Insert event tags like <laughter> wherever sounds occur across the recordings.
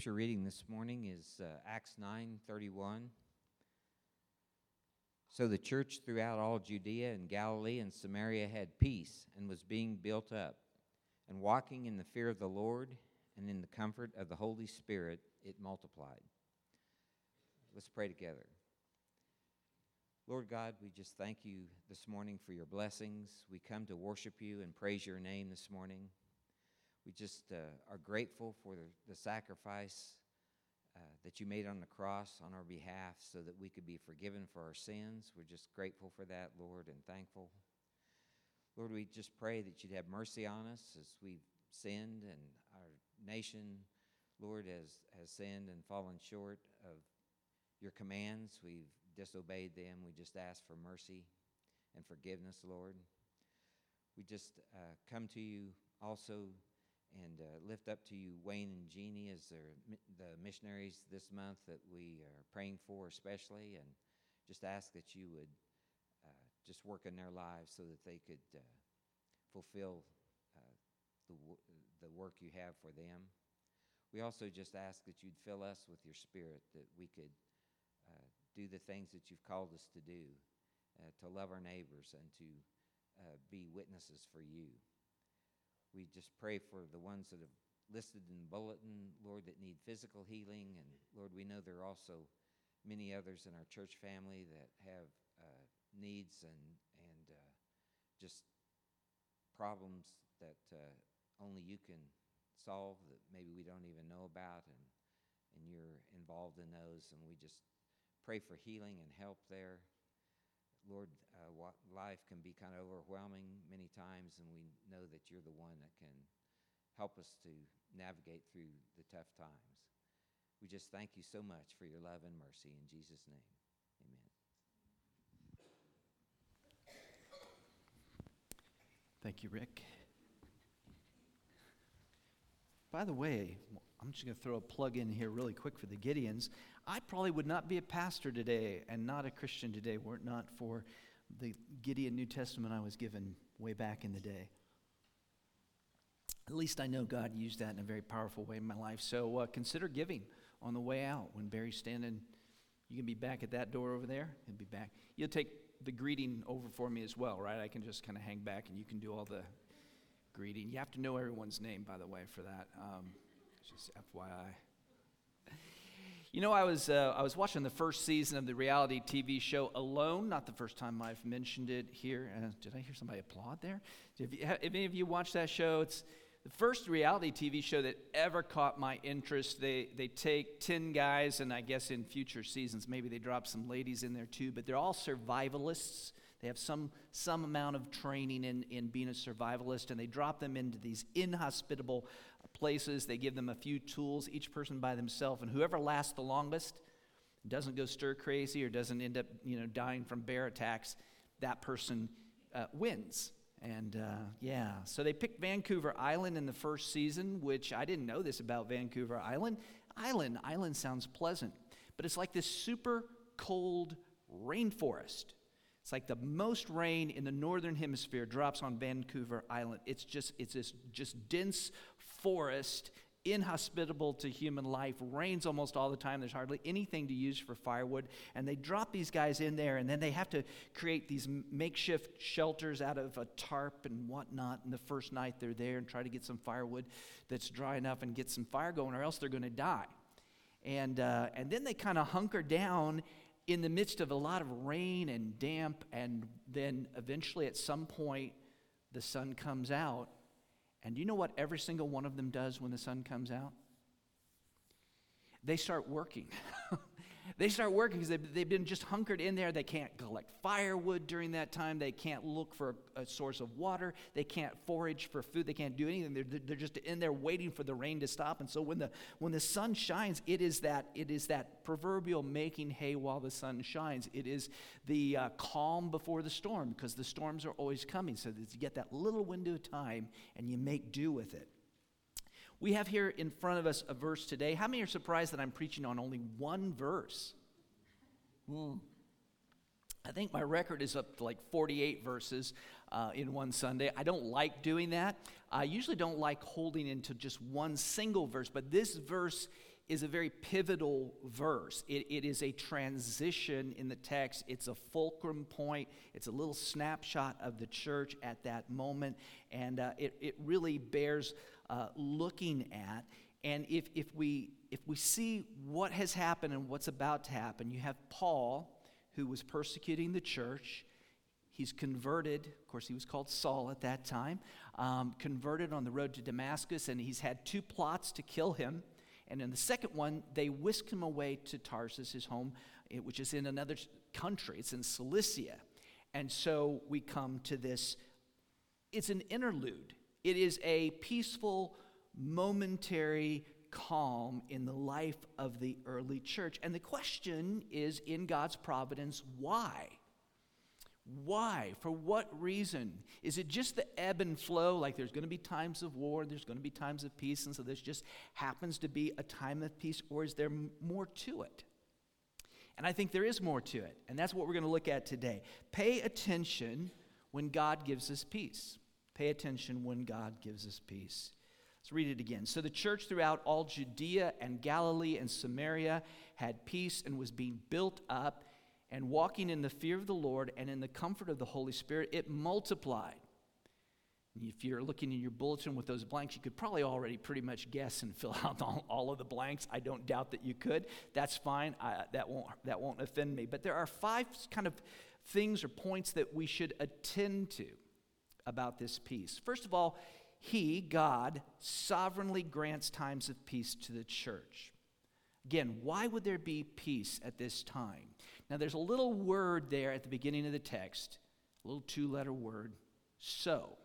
scripture reading this morning is uh, Acts 9:31. So the church throughout all Judea and Galilee and Samaria had peace and was being built up, and walking in the fear of the Lord and in the comfort of the Holy Spirit, it multiplied. Let's pray together. Lord God, we just thank you this morning for your blessings. We come to worship you and praise your name this morning. We just uh, are grateful for the, the sacrifice uh, that you made on the cross on our behalf so that we could be forgiven for our sins. We're just grateful for that, Lord, and thankful. Lord, we just pray that you'd have mercy on us as we've sinned and our nation, Lord, has, has sinned and fallen short of your commands. We've disobeyed them. We just ask for mercy and forgiveness, Lord. We just uh, come to you also and uh, lift up to you Wayne and Jeannie as the missionaries this month that we are praying for, especially, and just ask that you would uh, just work in their lives so that they could uh, fulfill uh, the, the work you have for them. We also just ask that you'd fill us with your spirit, that we could uh, do the things that you've called us to do, uh, to love our neighbors and to be witnesses for you. We just pray for the ones that have listed in the bulletin, Lord, that need physical healing. And Lord, we know there are also many others in our church family that have uh, needs and, and uh, just problems that uh, only you can solve that maybe we don't even know about. And, and you're involved in those. And we just pray for healing and help there. Lord, uh, life can be kind of overwhelming many times, and we know that you're the one that can help us to navigate through the tough times. We just thank you so much for your love and mercy. In Jesus' name, amen. Thank you, Rick. By the way, I'm just going to throw a plug in here really quick for the Gideons. I probably would not be a pastor today and not a Christian today were it not for the Gideon New Testament I was given way back in the day. At least I know God used that in a very powerful way in my life. So uh, consider giving on the way out when Barry's standing. You can be back at that door over there. He'll be back. You'll take the greeting over for me as well, right? I can just kind of hang back and you can do all the greeting. You have to know everyone's name, by the way, for that. Um, just FYI. You know, I was, uh, I was watching the first season of the reality TV show Alone. Not the first time I've mentioned it here. Uh, did I hear somebody applaud there? If, you, have any of you watched that show, it's the first reality TV show that ever caught my interest. They, they take 10 guys, and I guess in future seasons, maybe they drop some ladies in there too, but they're all survivalists. They have some, some amount of training in, in being a survivalist, and they drop them into these inhospitable places. They give them a few tools, each person by themselves, and whoever lasts the longest, doesn't go stir crazy or doesn't end up, you know, dying from bear attacks, that person uh, wins. And uh, yeah, so they picked Vancouver Island in the first season, which I didn't know this about Vancouver Island. Island, island sounds pleasant, but it's like this super cold rainforest. It's like the most rain in the northern hemisphere drops on Vancouver Island. It's just it's this just dense forest, inhospitable to human life, rains almost all the time. There's hardly anything to use for firewood. And they drop these guys in there, and then they have to create these makeshift shelters out of a tarp and whatnot. And the first night they're there and try to get some firewood that's dry enough and get some fire going, or else they're going to die. And, uh, and then they kind of hunker down in the midst of a lot of rain and damp, and then eventually at some point the sun comes out and you know what every single one of them does when the sun comes out? They start working. <laughs> They start working because they've, they've been just hunkered in there. They can't collect firewood during that time. They can't look for a, a source of water. They can't forage for food. They can't do anything. They're, they're just in there waiting for the rain to stop. And so when the, when the sun shines, it is that, it is that proverbial making hay while the sun shines. It is the uh, calm before the storm because the storms are always coming. So that you get that little window of time and you make do with it. We have here in front of us a verse today. How many are surprised that I'm preaching on only one verse? Hmm. I think my record is up to like 48 verses uh, in one Sunday. I don't like doing that. I usually don't like holding into just one single verse, but this verse is a very pivotal verse. It, it is a transition in the text, it's a fulcrum point, it's a little snapshot of the church at that moment, and uh, it, it really bears uh, looking at. And if, if, we, if we see what has happened and what's about to happen, you have Paul, who was persecuting the church. He's converted. Of course, he was called Saul at that time. Um, converted on the road to Damascus, and he's had two plots to kill him. And in the second one, they whisk him away to Tarsus, his home, eh, which is in another country. It's in Cilicia. And so we come to this. It's an interlude, it is a peaceful, momentary calm in the life of the early church. And the question is in God's providence, why? Why? For what reason? Is it just the ebb and flow? Like there's going to be times of war, there's going to be times of peace, and so this just happens to be a time of peace, or is there more to it? And I think there is more to it, and that's what we're going to look at today. Pay attention when God gives us peace. Pay attention when God gives us peace. Let's read it again. So the church throughout all Judea and Galilee and Samaria had peace and was being built up and walking in the fear of the Lord and in the comfort of the Holy Spirit, it multiplied. If you're looking in your bulletin with those blanks, you could probably already pretty much guess and fill out <laughs> all, all of the blanks. I don't doubt that you could. That's fine. I, that, won't, that won't offend me. But there are five kind of things or points that we should attend to about this peace. First of all, He, God, sovereignly grants times of peace to the church. Again, why would there be peace at this time? Now, there's a little word there at the beginning of the text, a little two letter word, so.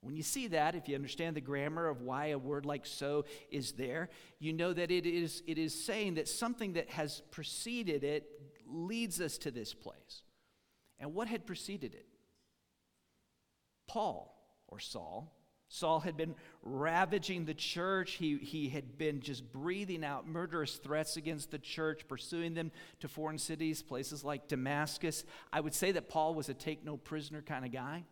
When you see that, if you understand the grammar of why a word like so is there, you know that it is, it is saying that something that has preceded it leads us to this place. And what had preceded it? Paul, or Saul, Saul had been ravaging the church. He, he had been just breathing out murderous threats against the church, pursuing them to foreign cities, places like Damascus. I would say that Paul was a take no prisoner kind of guy,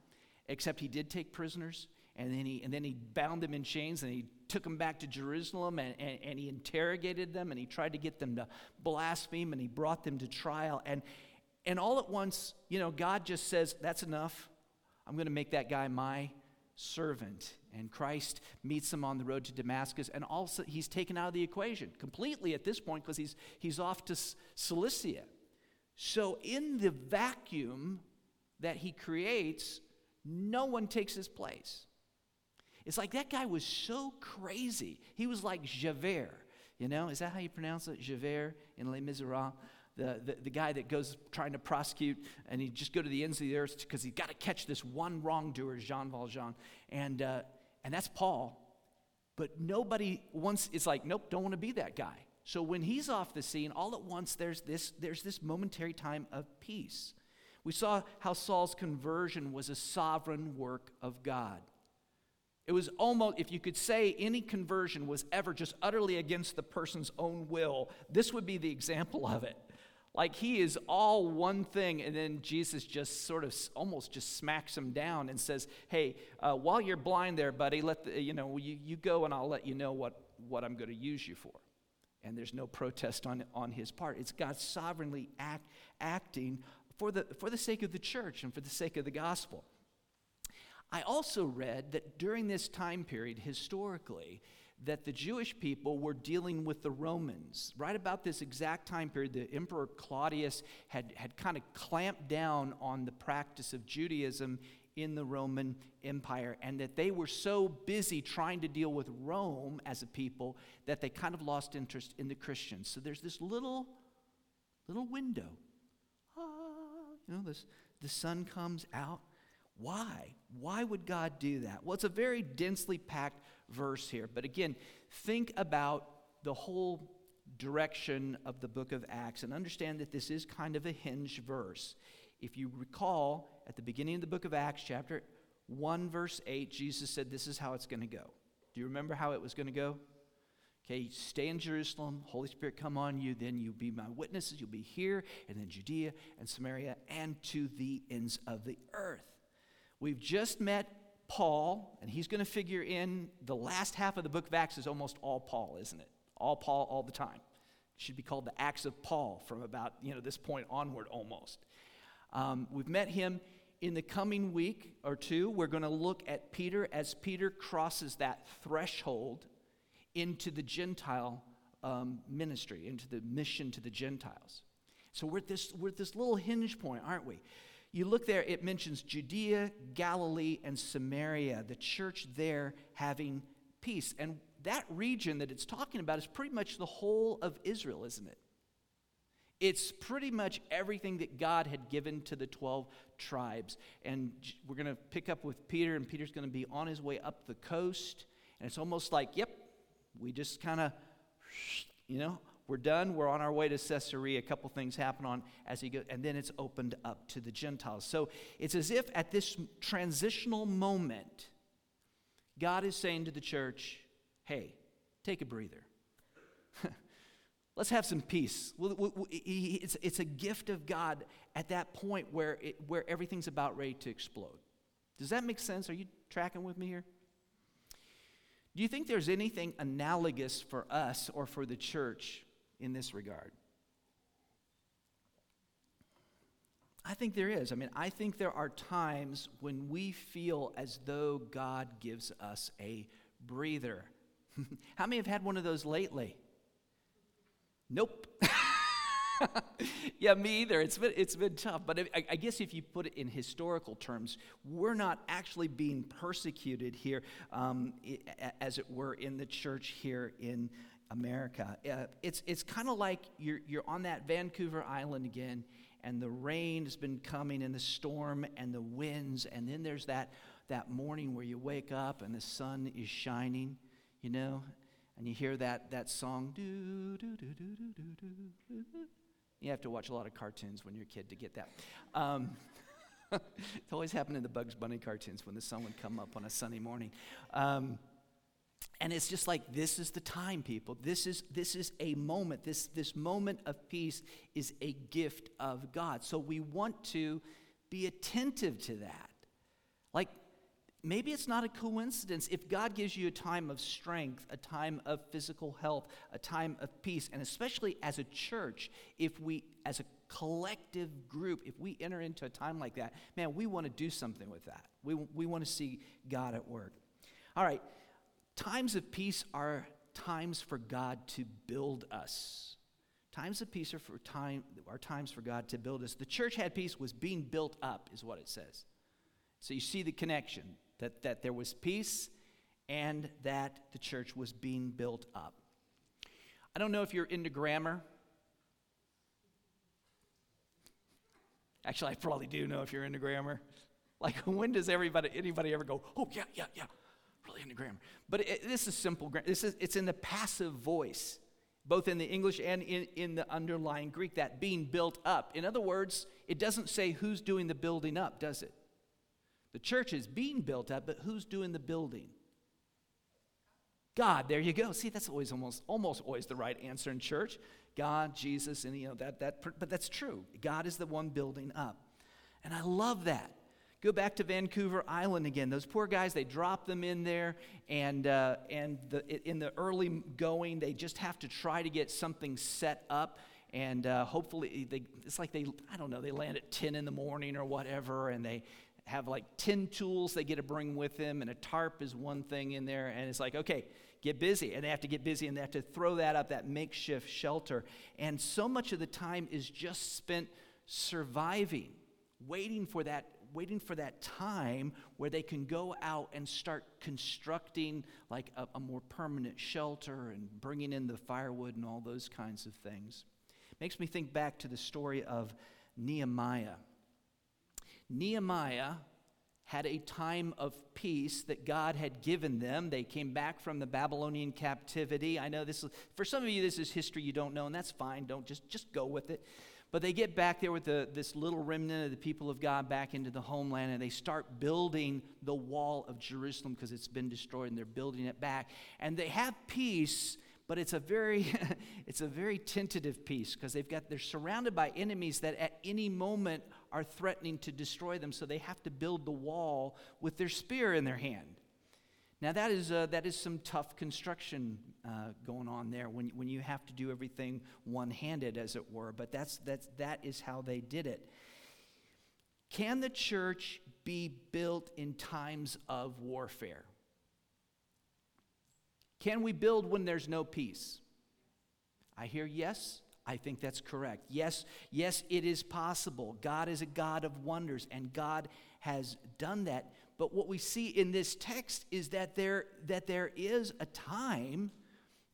except he did take prisoners. And then he, and then he bound them in chains and he took them back to Jerusalem and, and, and he interrogated them and he tried to get them to blaspheme and he brought them to trial. And, and all at once, you know, God just says, That's enough. I'm going to make that guy my servant. And Christ meets him on the road to Damascus, and also he's taken out of the equation completely at this point because he's, he's off to Cilicia. So, in the vacuum that he creates, no one takes his place. It's like that guy was so crazy. He was like Javert. You know, is that how you pronounce it? Javert in Les Miserables? The, the, the, guy that goes trying to prosecute, and he just go to the ends of the earth because he's got to catch this one wrongdoer, Jean Valjean. And, uh, and that's Paul. But nobody wants, it's like, nope, don't want to be that guy. So when he's off the scene, all at once there's this, there's this momentary time of peace. We saw how Saul's conversion was a sovereign work of God. It was almost, if you could say any conversion was ever just utterly against the person's own will, this would be the example of it. Like he is all one thing, and then Jesus just sort of almost just smacks him down and says, Hey, uh, while you're blind there, buddy, let the, you know, you, you go and I'll let you know what, what I'm going to use you for. And there's no protest on, on his part. It's God sovereignly act, acting for the, for the sake of the church and for the sake of the gospel. I also read that during this time period, historically, that the Jewish people were dealing with the Romans. Right about this exact time period, the Emperor Claudius had, had kind of clamped down on the practice of Judaism in the Roman Empire, and that they were so busy trying to deal with Rome as a people that they kind of lost interest in the Christians. So there's this little, little window. Ah, you know, this, the sun comes out. Why? Why would God do that? Well, it's a very densely packed verse here. But again, think about the whole direction of the book of Acts and understand that this is kind of a hinge verse. If you recall, at the beginning of the book of Acts, chapter 1, verse 8, Jesus said, This is how it's going to go. Do you remember how it was going to go? Okay, stay in Jerusalem, Holy Spirit come on you, then you'll be my witnesses, you'll be here, and then Judea and Samaria, and to the ends of the earth. We've just met Paul, and he's going to figure in the last half of the book of Acts is almost all Paul, isn't it? All Paul, all the time. should be called the Acts of Paul from about you know this point onward almost. Um, we've met him in the coming week or two. We're going to look at Peter as Peter crosses that threshold into the Gentile um, ministry, into the mission to the Gentiles. So we're at, this, we're at this little hinge point, aren't we? You look there, it mentions Judea, Galilee, and Samaria, the church there having peace. And that region that it's talking about is pretty much the whole of Israel, isn't it? It's pretty much everything that God had given to the 12 tribes. And we're going to pick up with Peter, and Peter's going to be on his way up the coast. And it's almost like, yep, we just kind of, you know, we're done. We're on our way to Caesarea. A couple things happen on as he goes, and then it's opened up to the Gentiles. So it's as if at this transitional moment, God is saying to the church, hey, take a breather. <laughs> Let's have some peace. It's, a gift of God at that point where, it, where everything's about ready to explode. Does that make sense? Are you tracking with me here? Do you think there's anything analogous for us or for the church in this regard? I think there is. I mean, I think there are times when we feel as though God gives us a breather. <laughs> How many have had one of those lately? Nope. <laughs> yeah, me either. It's been, it's been tough. But I, I, guess if you put it in historical terms, we're not actually being persecuted here, um, as it were, in the church here in America. Uh, it's it's kind of like you're, you're on that Vancouver Island again, and the rain has been coming, and the storm, and the winds, and then there's that, that morning where you wake up and the sun is shining, you know, and you hear that, that song, You have to watch a lot of cartoons when you're a kid to get that. Um, <laughs> it always happened in the Bugs Bunny cartoons when the sun would come up on a sunny morning. Um, and it's just like this is the time people. This is this is a moment. This this moment of peace is a gift of god. So we want to be attentive to that. Like maybe it's not a coincidence. If God gives you a time of strength, a time of physical health, a time of peace, and especially as a church, if we, as a collective group, if we enter into a time like that, man, we want to do something with that. We, we want to see God at work. All right, times of peace are times for God to build us. Times of peace are for time are times for God to build us. The church had peace was being built up, is what it says. So you see the connection that, that there was peace and that the church was being built up. I don't know if you're into grammar. Actually, I probably do know if you're into grammar. Like, <laughs> when does everybody, anybody ever go, oh, yeah, yeah, yeah, really into grammar? But it, this is simple grammar. This is, it's in the passive voice, both in the English and in, in the underlying Greek, that being built up. In other words, it doesn't say who's doing the building up, does it? The church is being built up, but who's doing the building? God, there you go. See, that's always almost almost always the right answer in church. God, Jesus, and you know that that but that's true. God is the one building up. And I love that. Go back to Vancouver Island again. Those poor guys, they drop them in there, and, uh, and the, in the early going, they just have to try to get something set up. And uh, hopefully, they, it's like they, I don't know, they land at 10 in the morning or whatever, and they, have like 10 tools they get to bring with them, and a tarp is one thing in there. And it's like, okay, get busy. And they have to get busy and they have to throw that up, that makeshift shelter. And so much of the time is just spent surviving, waiting for that. Waiting for that time where they can go out and start constructing like a, a more permanent shelter and bringing in the firewood and all those kinds of things. Makes me think back to the story of Nehemiah. Nehemiah had a time of peace that God had given them. They came back from the Babylonian captivity. I know this is, for some of you, this is history you don't know, and that's fine. Don't just, just go with it. But they get back there with the, this little remnant of the people of God back into the homeland, and they start building the wall of Jerusalem because it's been destroyed, and they're building it back. And they have peace, but it's a very, <laughs> it's a very tentative peace because they've got they're surrounded by enemies that at any moment are threatening to destroy them, so they have to build the wall with their spear in their hand. Now, that is, uh, that is some tough construction uh, going on there when, when you have to do everything one handed, as it were. But that's, that's, that is how they did it. Can the church be built in times of warfare? Can we build when there's no peace? I hear yes. I think that's correct. Yes, yes, it is possible. God is a God of wonders, and God has done that. But what we see in this text is that there, that there is a time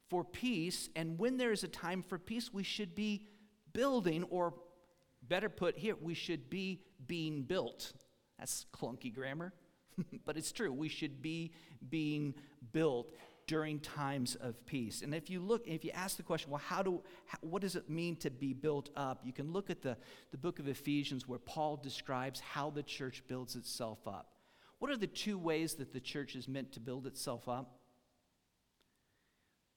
for peace, and when there is a time for peace, we should be building, or better put here, we should be being built. That's clunky grammar, <laughs> but it's true. We should be being built during times of peace. And if you look, if you ask the question, well, how do, how, what does it mean to be built up? You can look at the, the book of Ephesians where Paul describes how the church builds itself up. What are the two ways that the church is meant to build itself up?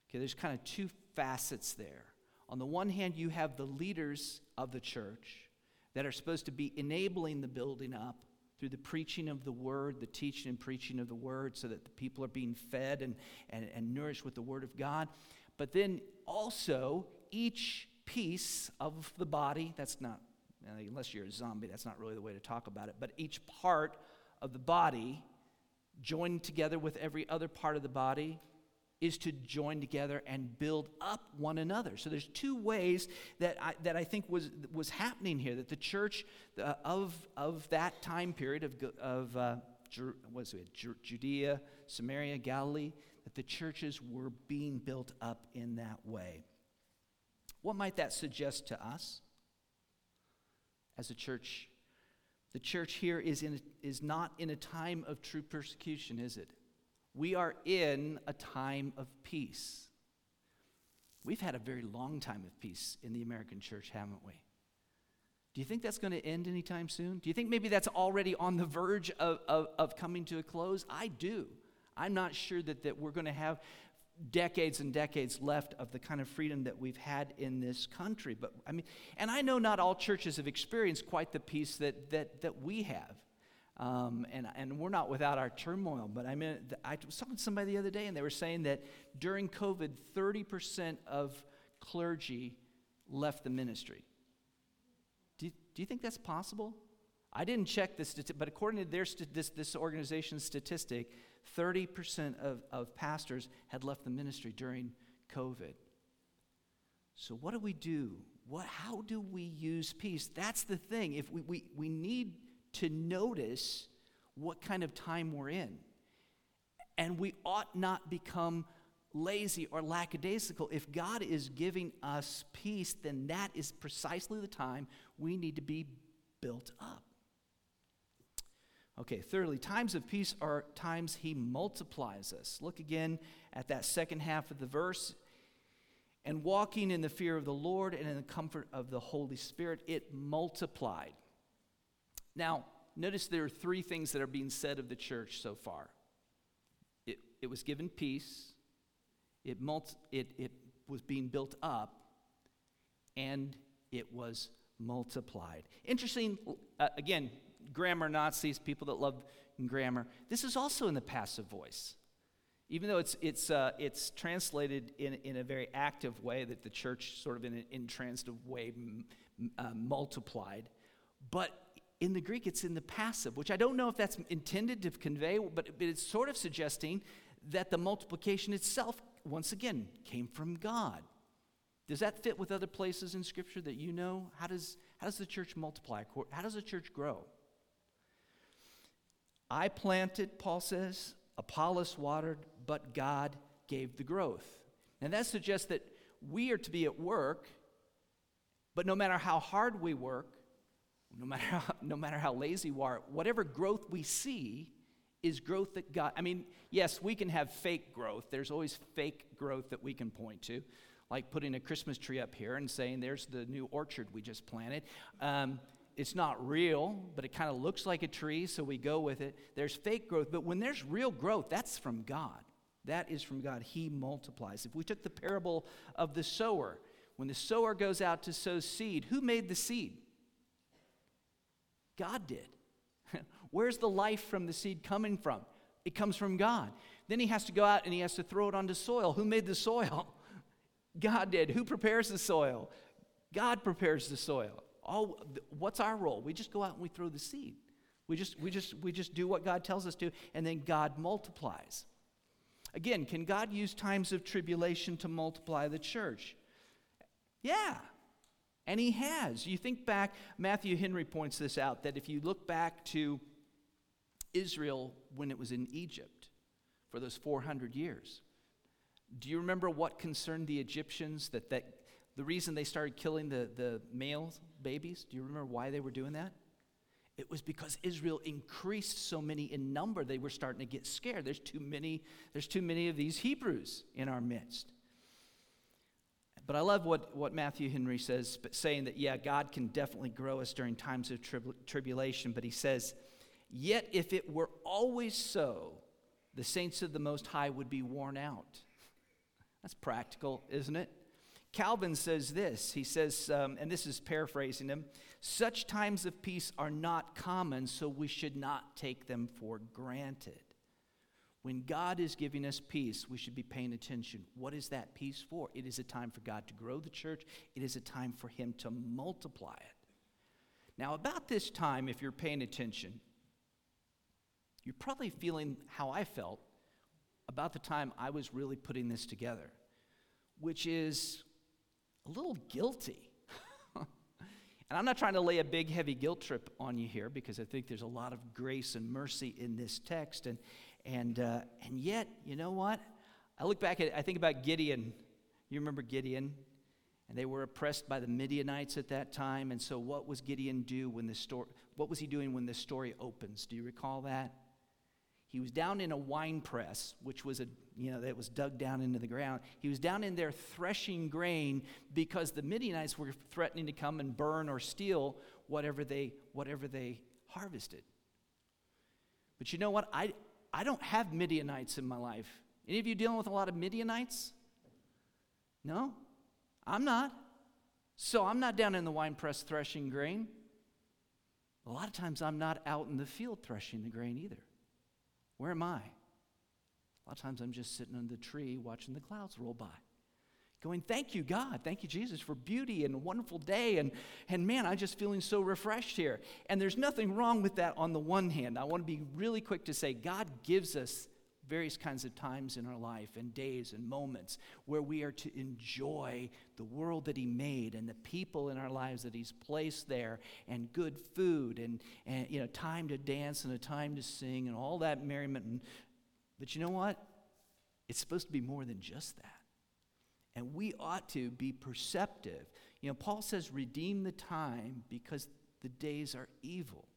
Okay, there's kind of two facets there. On the one hand, you have the leaders of the church that are supposed to be enabling the building up through the preaching of the word, the teaching and preaching of the word, so that the people are being fed and, and, and nourished with the word of God. But then also, each piece of the body, that's not, unless you're a zombie, that's not really the way to talk about it, but each part of the body joined together with every other part of the body is to join together and build up one another. So there's two ways that I, that I think was, was happening here, that the church of, of that time period of, of uh, was it, Judea, Samaria, Galilee, that the churches were being built up in that way. What might that suggest to us as a church? The church here is, in, is not in a time of true persecution, is it? We are in a time of peace. We've had a very long time of peace in the American church, haven't we? Do you think that's going to end anytime soon? Do you think maybe that's already on the verge of, of, of coming to a close? I do. I'm not sure that, that we're going to have decades and decades left of the kind of freedom that we've had in this country. But I mean, and I know not all churches have experienced quite the peace that, that, that we have. Um, and, and we're not without our turmoil, but I mean, I was talking to somebody the other day, and they were saying that during COVID, 30% of clergy left the ministry. Do do you think that's possible? I didn't check this, but according to their this, this organization's statistic, 30% of, of pastors had left the ministry during COVID. So, what do we do? What, how do we use peace? That's the thing. If we, we, we need to notice what kind of time we're in. And we ought not become lazy or lackadaisical. If God is giving us peace, then that is precisely the time we need to be built up. Okay, thirdly, times of peace are times He multiplies us. Look again at that second half of the verse. And walking in the fear of the Lord and in the comfort of the Holy Spirit, it multiplied. Now, notice there are three things that are being said of the church so far it, it was given peace, it, multi, it, it was being built up, and it was multiplied. Interesting, uh, again, grammar Nazis, people that love grammar, this is also in the passive voice. Even though it's, it's, uh, it's translated in, in a very active way, that the church sort of in an intransitive way m- uh, multiplied, but in the Greek, it's in the passive, which I don't know if that's intended to convey, but it's sort of suggesting that the multiplication itself, once again, came from God. Does that fit with other places in Scripture that you know? How does, how does the church multiply? How does the church grow? I planted, Paul says, Apollos watered, but God gave the growth. And that suggests that we are to be at work, but no matter how hard we work, no matter how, <laughs> no matter how lazy we are, whatever growth we see is growth that God, I mean, yes, we can have fake growth. There's always fake growth that we can point to, like putting a Christmas tree up here and saying, there's the new orchard we just planted. Um, it's not real, but it kind of looks like a tree, so we go with it. There's fake growth, but when there's real growth, that's from God. That is from God. He multiplies. If we took the parable of the sower, when the sower goes out to sow seed, who made the seed? God did. <laughs> Where's the life from the seed coming from? It comes from God. Then he has to go out and he has to throw it onto soil. Who made the soil? <laughs> God did. Who prepares the soil? God prepares the soil. All, what's our role? We just go out and we throw the seed. We just, we, just, we just do what God tells us to, and then God multiplies. Again, can God use times of tribulation to multiply the church? Yeah, and He has. You think back, Matthew Henry points this out, that if you look back to Israel when it was in Egypt for those 400 years, do you remember what concerned the Egyptians? That, that the reason they started killing the, the male babies, do you remember why they were doing that? It was because Israel increased so many in number, they were starting to get scared. There's too many, there's too many of these Hebrews in our midst. But I love what, what Matthew Henry says, but saying that, yeah, God can definitely grow us during times of trib- tribulation. But he says, yet if it were always so, the saints of the Most High would be worn out. <laughs> That's practical, isn't it? Calvin says this. He says, um, and this is paraphrasing him such times of peace are not common, so we should not take them for granted. When God is giving us peace, we should be paying attention. What is that peace for? It is a time for God to grow the church, it is a time for Him to multiply it. Now, about this time, if you're paying attention, you're probably feeling how I felt about the time I was really putting this together, which is a little guilty. <laughs> and I'm not trying to lay a big, heavy guilt trip on you here because I think there's a lot of grace and mercy in this text. And, and, uh, and yet, you know what? I look back at I think about Gideon. You remember Gideon? And they were oppressed by the Midianites at that time. And so, what was Gideon do when the story? What was he doing when the story opens? Do you recall that? He was down in a wine press, which was a, you know, that was dug down into the ground. He was down in there threshing grain because the Midianites were threatening to come and burn or steal whatever they, whatever they harvested. But you know what? I, I don't have Midianites in my life. Any of you dealing with a lot of Midianites? No? I'm not. So I'm not down in the wine press threshing grain. A lot of times I'm not out in the field threshing the grain either. Where am I? A lot of times I'm just sitting under the tree watching the clouds roll by. Going, thank you, God. Thank you, Jesus, for beauty and a wonderful day. And, and man, I'm just feeling so refreshed here. And there's nothing wrong with that on the one hand. I want to be really quick to say God gives us various kinds of times in our life and days and moments where we are to enjoy the world that he made and the people in our lives that he's placed there and good food and, and you know time to dance and a time to sing and all that merriment. But you know what? It's supposed to be more than just that. And we ought to be perceptive. You know paul says redeem the time because the days are evil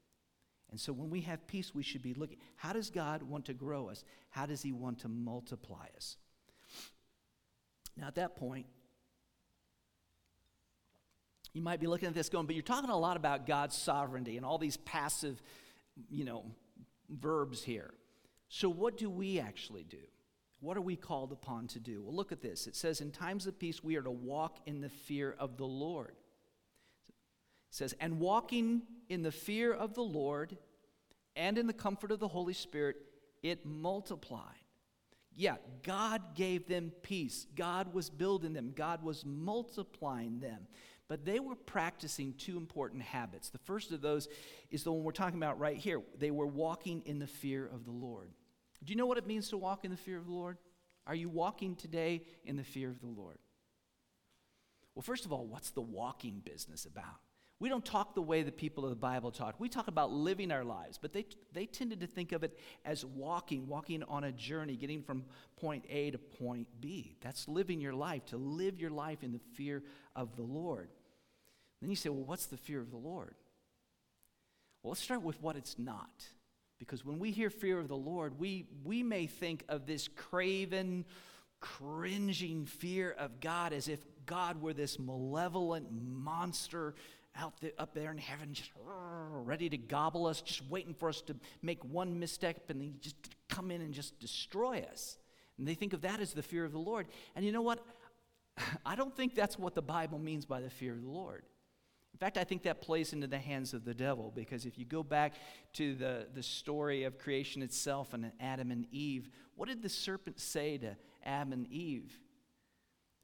and so when we have peace, we should be looking how does God want to grow us? How does He want to multiply us? Now, at that point, you might be looking at this going, but you're talking a lot about God's sovereignty and all these passive, you know, verbs here. So, what do we actually do? What are we called upon to do? Well, look at this. It says, In times of peace, we are to walk in the fear of the Lord says, And walking in the fear of the Lord and in the comfort of the Holy Spirit, it multiplied. Yeah, God gave them peace. God was building them. God was multiplying them. But they were practicing two important habits. The first of those is the one we're talking about right here. They were walking in the fear of the Lord. Do you know what it means to walk in the fear of the Lord? Are you walking today in the fear of the Lord? Well, first of all, what's the walking business about? We don't talk the way the people of the Bible talk. We talk about living our lives, but they, they tended to think of it as walking, walking on a journey, getting from point A to point B. That's living your life, to live your life in the fear of the Lord. Then you say, well, what's the fear of the Lord? Well, let's start with what it's not. Because when we hear fear of the Lord, we, we may think of this craven, cringing fear of God as if God were this malevolent monster out there, up there in heaven, just ready to gobble us, just waiting for us to make one misstep and then just come in and just destroy us. And they think of that as the fear of the Lord. And you know what? <laughs> I don't think that's what the Bible means by the fear of the Lord. In fact, I think that plays into the hands of the devil because if you go back to the, the story of creation itself and Adam and Eve, what did the serpent say to Adam and Eve?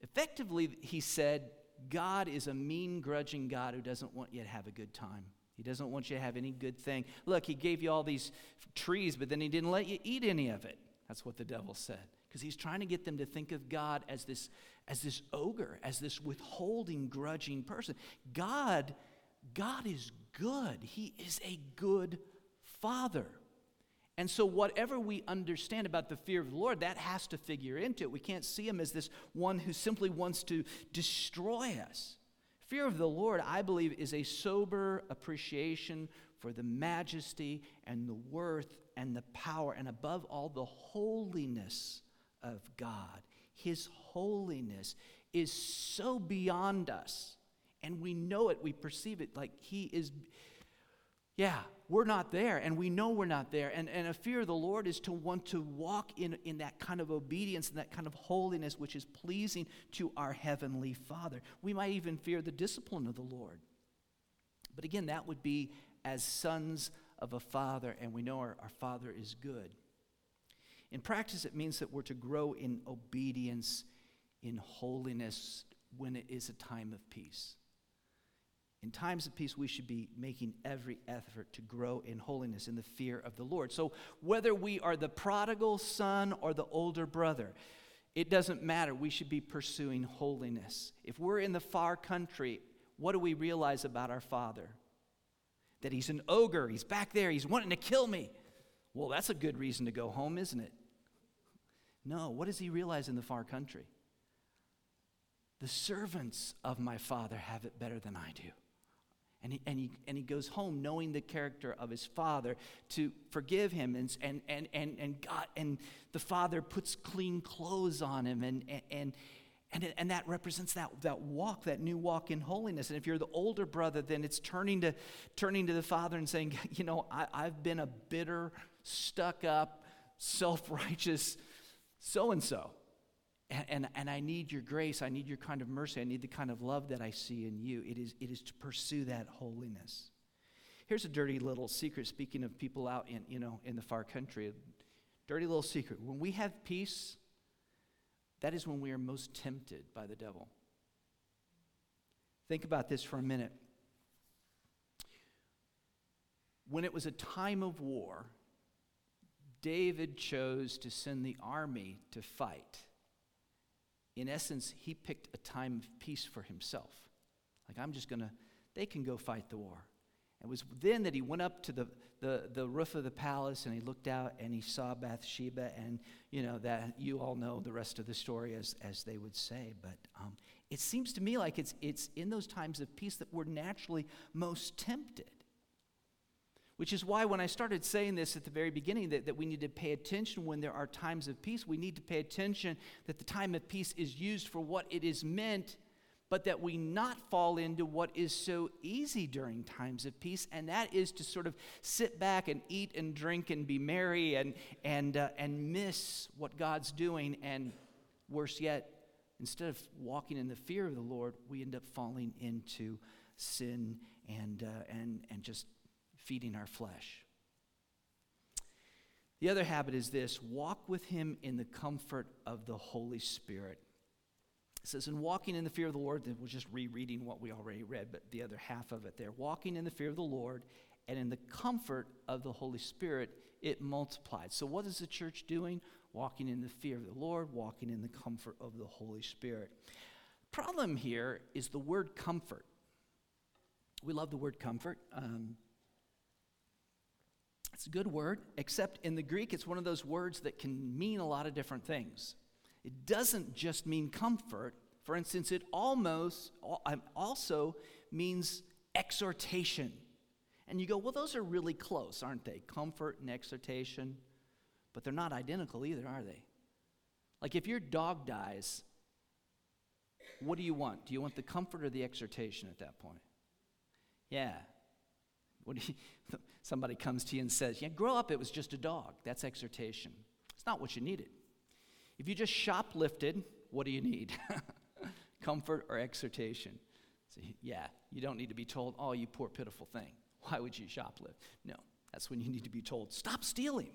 Effectively, he said, God is a mean, grudging God who doesn't want you to have a good time. He doesn't want you to have any good thing. Look, he gave you all these trees, but then he didn't let you eat any of it. That's what the devil said. Because he's trying to get them to think of God as this as this ogre, as this withholding, grudging person. God, God is good. He is a good father. And so, whatever we understand about the fear of the Lord, that has to figure into it. We can't see him as this one who simply wants to destroy us. Fear of the Lord, I believe, is a sober appreciation for the majesty and the worth and the power, and above all, the holiness of God. His holiness is so beyond us. And we know it, we perceive it like He is. Yeah, we're not there, and we know we're not there. And, and a fear of the Lord is to want to walk in, in that kind of obedience and that kind of holiness which is pleasing to our Heavenly Father. We might even fear the discipline of the Lord. But again, that would be as sons of a Father, and we know our, our Father is good. In practice, it means that we're to grow in obedience, in holiness, when it is a time of peace. In times of peace, we should be making every effort to grow in holiness, in the fear of the Lord. So, whether we are the prodigal son or the older brother, it doesn't matter. We should be pursuing holiness. If we're in the far country, what do we realize about our Father? That He's an ogre, He's back there, He's wanting to kill me. Well, that's a good reason to go home, isn't it? No, what does he realize in the far country? The servants of my father have it better than I do. And he, and, he, and he goes home knowing the character of his father to forgive him. And, and, and, and, and, God, and the father puts clean clothes on him. And, and, and, and that represents that, that walk, that new walk in holiness. And if you're the older brother, then it's turning to, turning to the father and saying, <laughs> You know, I, I've been a bitter, stuck up, self righteous so and so. And, and I need your grace. I need your kind of mercy. I need the kind of love that I see in you. It is, it is to pursue that holiness. Here's a dirty little secret, speaking of people out in, you know, in the far country. A dirty little secret. When we have peace, that is when we are most tempted by the devil. Think about this for a minute. When it was a time of war, David chose to send the army to fight. In essence, he picked a time of peace for himself. Like, I'm just going to, they can go fight the war. It was then that he went up to the, the, the roof of the palace and he looked out and he saw Bathsheba. And, you know, that you all know the rest of the story as, as they would say. But um, it seems to me like it's, it's in those times of peace that we're naturally most tempted. Which is why, when I started saying this at the very beginning, that, that we need to pay attention when there are times of peace, we need to pay attention that the time of peace is used for what it is meant, but that we not fall into what is so easy during times of peace, and that is to sort of sit back and eat and drink and be merry and, and, uh, and miss what God's doing. And worse yet, instead of walking in the fear of the Lord, we end up falling into sin and, uh, and, and just feeding our flesh. The other habit is this walk with him in the comfort of the Holy Spirit. It says, in walking in the fear of the Lord, we're just rereading what we already read, but the other half of it there. Walking in the fear of the Lord and in the comfort of the Holy Spirit, it multiplied. So, what is the church doing? Walking in the fear of the Lord, walking in the comfort of the Holy Spirit. Problem here is the word comfort. We love the word comfort. Um, it's a good word, except in the Greek, it's one of those words that can mean a lot of different things. It doesn't just mean comfort. For instance, it almost um, also means exhortation. And you go, well, those are really close, aren't they? Comfort and exhortation. But they're not identical either, are they? Like if your dog dies, what do you want? Do you want the comfort or the exhortation at that point? Yeah. What do you, <laughs> somebody comes to you and says, Yeah, grow up, it was just a dog. That's exhortation. It's not what you needed. If you just shoplifted, what do you need? <laughs> Comfort or exhortation? So, yeah, you don't need to be told, oh, you poor, pitiful thing. Why would you shoplift? No, that's when you need to be told, stop stealing.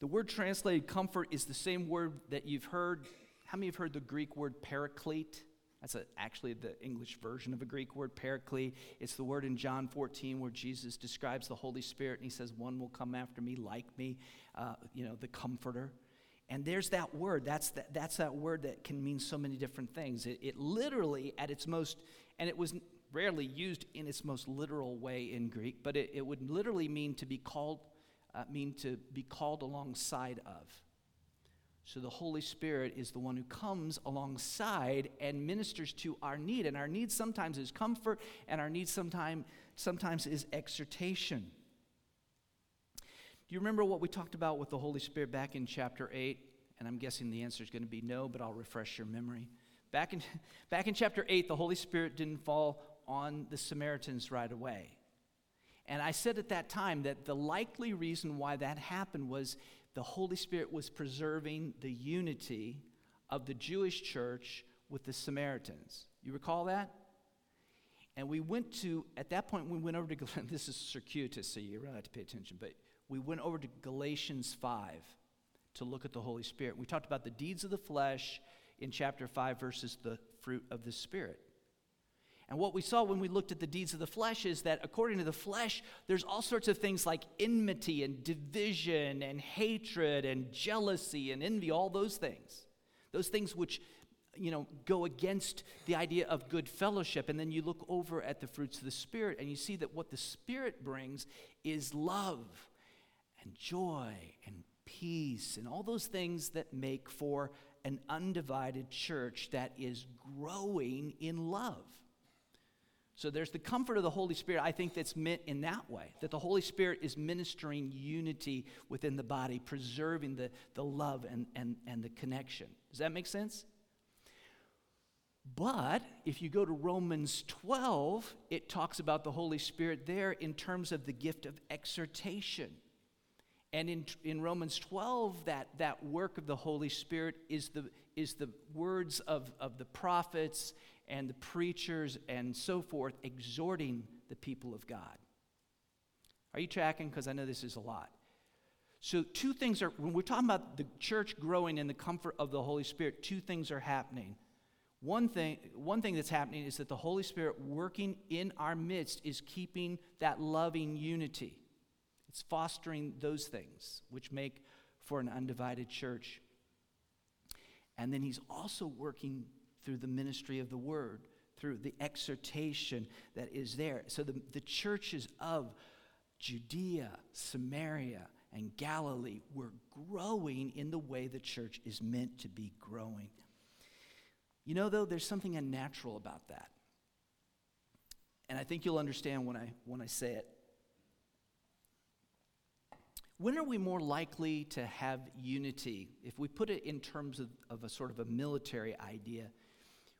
The word translated comfort is the same word that you've heard. How many have heard the Greek word paraclete? That's a, actually the English version of a Greek word, paraclete. It's the word in John 14 where Jesus describes the Holy Spirit and he says, One will come after me, like me, uh, you know, the comforter. And there's that word. That's that, that's that word that can mean so many different things. It, it literally, at its most, and it was rarely used in its most literal way in Greek, but it, it would literally mean to be called, uh, mean to be called alongside of. So the Holy Spirit is the one who comes alongside and ministers to our need. And our need sometimes is comfort, and our need sometime, sometimes is exhortation. Do you remember what we talked about with the Holy Spirit back in chapter 8? And I'm guessing the answer is going to be no, but I'll refresh your memory. Back in, <laughs> back in chapter 8, the Holy Spirit didn't fall on the Samaritans right away. And I said at that time that the likely reason why that happened was the Holy Spirit was preserving the unity of the Jewish church with the Samaritans. You recall that? And we went to, at that point, we went over to, <laughs> this is circuitous, so you really have to pay attention, but we went over to Galatians 5 to look at the Holy Spirit. We talked about the deeds of the flesh in chapter 5 versus the fruit of the Spirit. And what we saw when we looked at the deeds of the flesh is that according to the flesh, there's all sorts of things like enmity and division and hatred and jealousy and envy, all those things. Those things which, you know, go against the idea of good fellowship. And then you look over at the fruits of the Spirit and you see that what the Spirit brings is love and joy and peace and all those things that make for an undivided church that is growing in love. So there's the comfort of the Holy Spirit, I think that's meant in that way, that the Holy Spirit is ministering unity within the body, preserving the, the love and, and, and the connection. Does that make sense? But if you go to Romans 12, it talks about the Holy Spirit there in terms of the gift of exhortation. And in, in Romans 12, that, that work of the Holy Spirit is the, is the words of, of the prophets and the preachers and so forth exhorting the people of God. Are you tracking? Because I know this is a lot. So, two things are, when we're talking about the church growing in the comfort of the Holy Spirit, two things are happening. One thing, one thing that's happening is that the Holy Spirit working in our midst is keeping that loving unity. It's fostering those things which make for an undivided church. And then he's also working through the ministry of the word, through the exhortation that is there. So the, the churches of Judea, Samaria, and Galilee were growing in the way the church is meant to be growing. You know, though, there's something unnatural about that. And I think you'll understand when I, when I say it. When are we more likely to have unity? If we put it in terms of, of a sort of a military idea,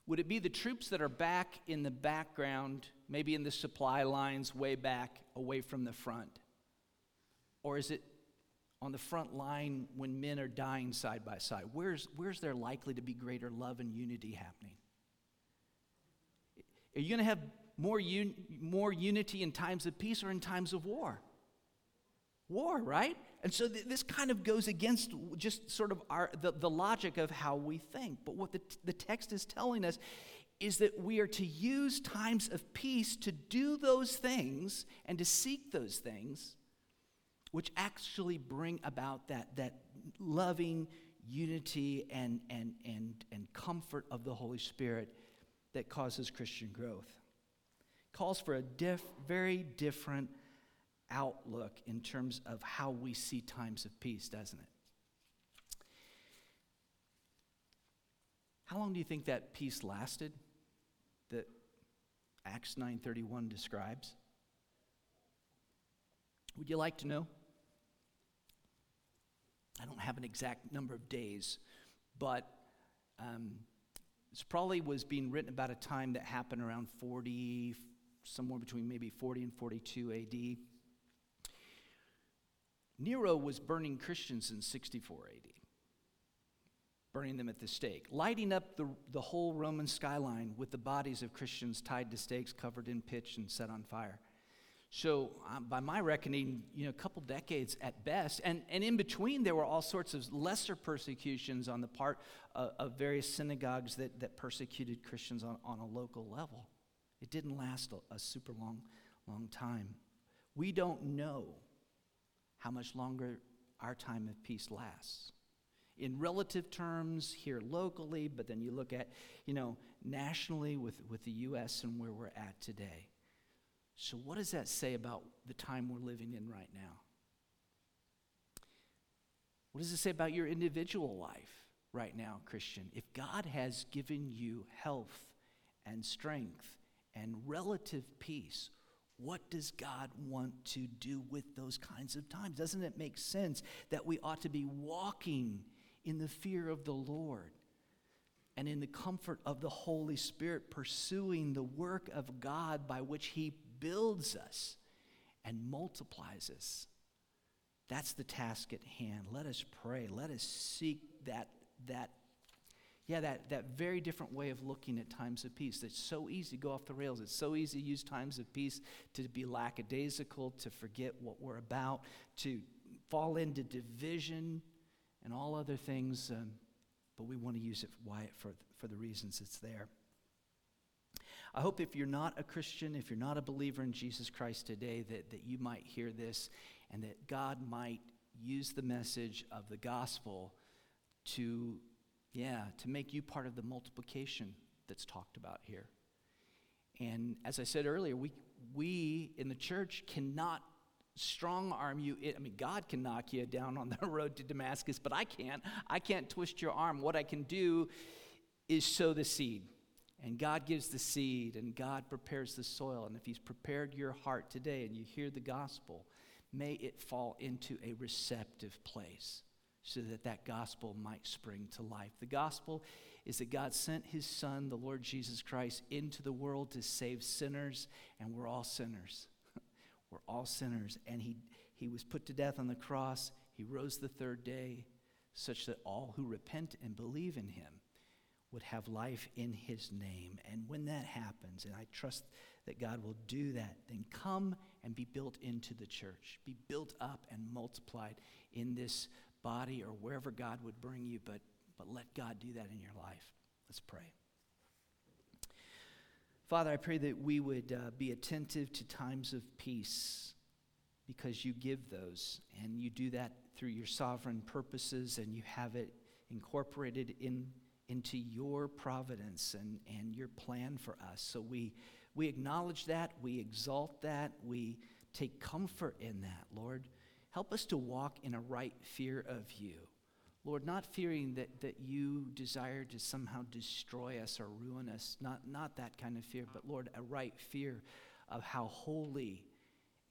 would it be the troops that are back in the background, maybe in the supply lines way back away from the front? Or is it on the front line when men are dying side by side? Where's, where's there likely to be greater love and unity happening? Are you going to have more, un- more unity in times of peace or in times of war? war, right? And so th- this kind of goes against just sort of our, the, the logic of how we think. But what the, t- the text is telling us is that we are to use times of peace to do those things and to seek those things which actually bring about that, that loving unity and, and, and, and comfort of the Holy Spirit that causes Christian growth. Calls for a diff, very different outlook in terms of how we see times of peace, doesn't it? How long do you think that peace lasted that Acts 9:31 describes? Would you like to know? I don't have an exact number of days, but um, this probably was being written about a time that happened around 40, somewhere between maybe 40 and 42 AD. Nero was burning Christians in 64 AD. burning them at the stake, lighting up the, the whole Roman skyline with the bodies of Christians tied to stakes, covered in pitch, and set on fire. So, um, by my reckoning, you know, a couple decades at best, and, and in between, there were all sorts of lesser persecutions on the part of, of various synagogues that, that persecuted Christians on, on a local level. It didn't last a, a super long, long time. We don't know how much longer our time of peace lasts. In relative terms, here locally, but then you look at, you know, nationally with, with the U.S. and where we're at today. So, what does that say about the time we're living in right now? What does it say about your individual life right now, Christian? If God has given you health and strength and relative peace, what does God want to do with those kinds of times? Doesn't it make sense that we ought to be walking in the fear of the Lord and in the comfort of the Holy Spirit, pursuing the work of God by which He builds us and multiplies us. That's the task at hand. Let us pray. Let us seek that, that yeah, that, that very different way of looking at times of peace. It's so easy to go off the rails. It's so easy to use times of peace to be lackadaisical, to forget what we're about, to fall into division and all other things. Um, but we want to use it for, for the reasons it's there. I hope if you're not a Christian, if you're not a believer in Jesus Christ today, that, that you might hear this and that God might use the message of the gospel to, yeah, to make you part of the multiplication that's talked about here. And as I said earlier, we, we in the church cannot strong arm you. I mean, God can knock you down on the <laughs> road to Damascus, but I can't. I can't twist your arm. What I can do is sow the seed. And God gives the seed, and God prepares the soil. And if He's prepared your heart today and you hear the gospel, may it fall into a receptive place so that that gospel might spring to life. The gospel is that God sent His Son, the Lord Jesus Christ, into the world to save sinners, and we're all sinners. <laughs> we're all sinners. And he, he was put to death on the cross. He rose the third day, such that all who repent and believe in Him would have life in his name. And when that happens, and I trust that God will do that, then come and be built into the church, be built up and multiplied in this body or wherever God would bring you, but, but let God do that in your life. Let's pray. Father, I pray that we would uh, be attentive to times of peace because you give those, and you do that through your sovereign purposes, and you have it incorporated in into your providence and, and your plan for us. So we, we acknowledge that, we exalt that, we take comfort in that, Lord. Help us to walk in a right fear of you. Lord, not fearing that, that you desire to somehow destroy us or ruin us, not, not that kind of fear, but Lord, a right fear of how holy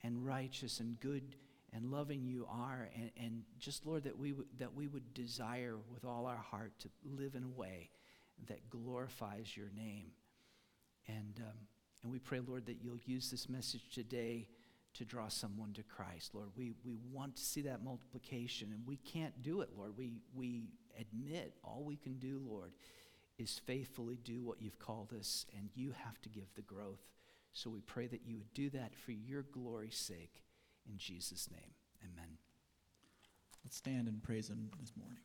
and righteous and good and loving you are. And, and just, Lord, that we, w- that we would desire with all our heart to live in a way that glorifies your name. And, um, and we pray, Lord, that you'll use this message today to draw someone to Christ. Lord, we, we want to see that multiplication, and we can't do it, Lord. We, we admit all we can do, Lord, is faithfully do what you've called us, and you have to give the growth. So we pray that you would do that for your glory's sake. In Jesus' name, amen. Let's stand and praise Him this morning.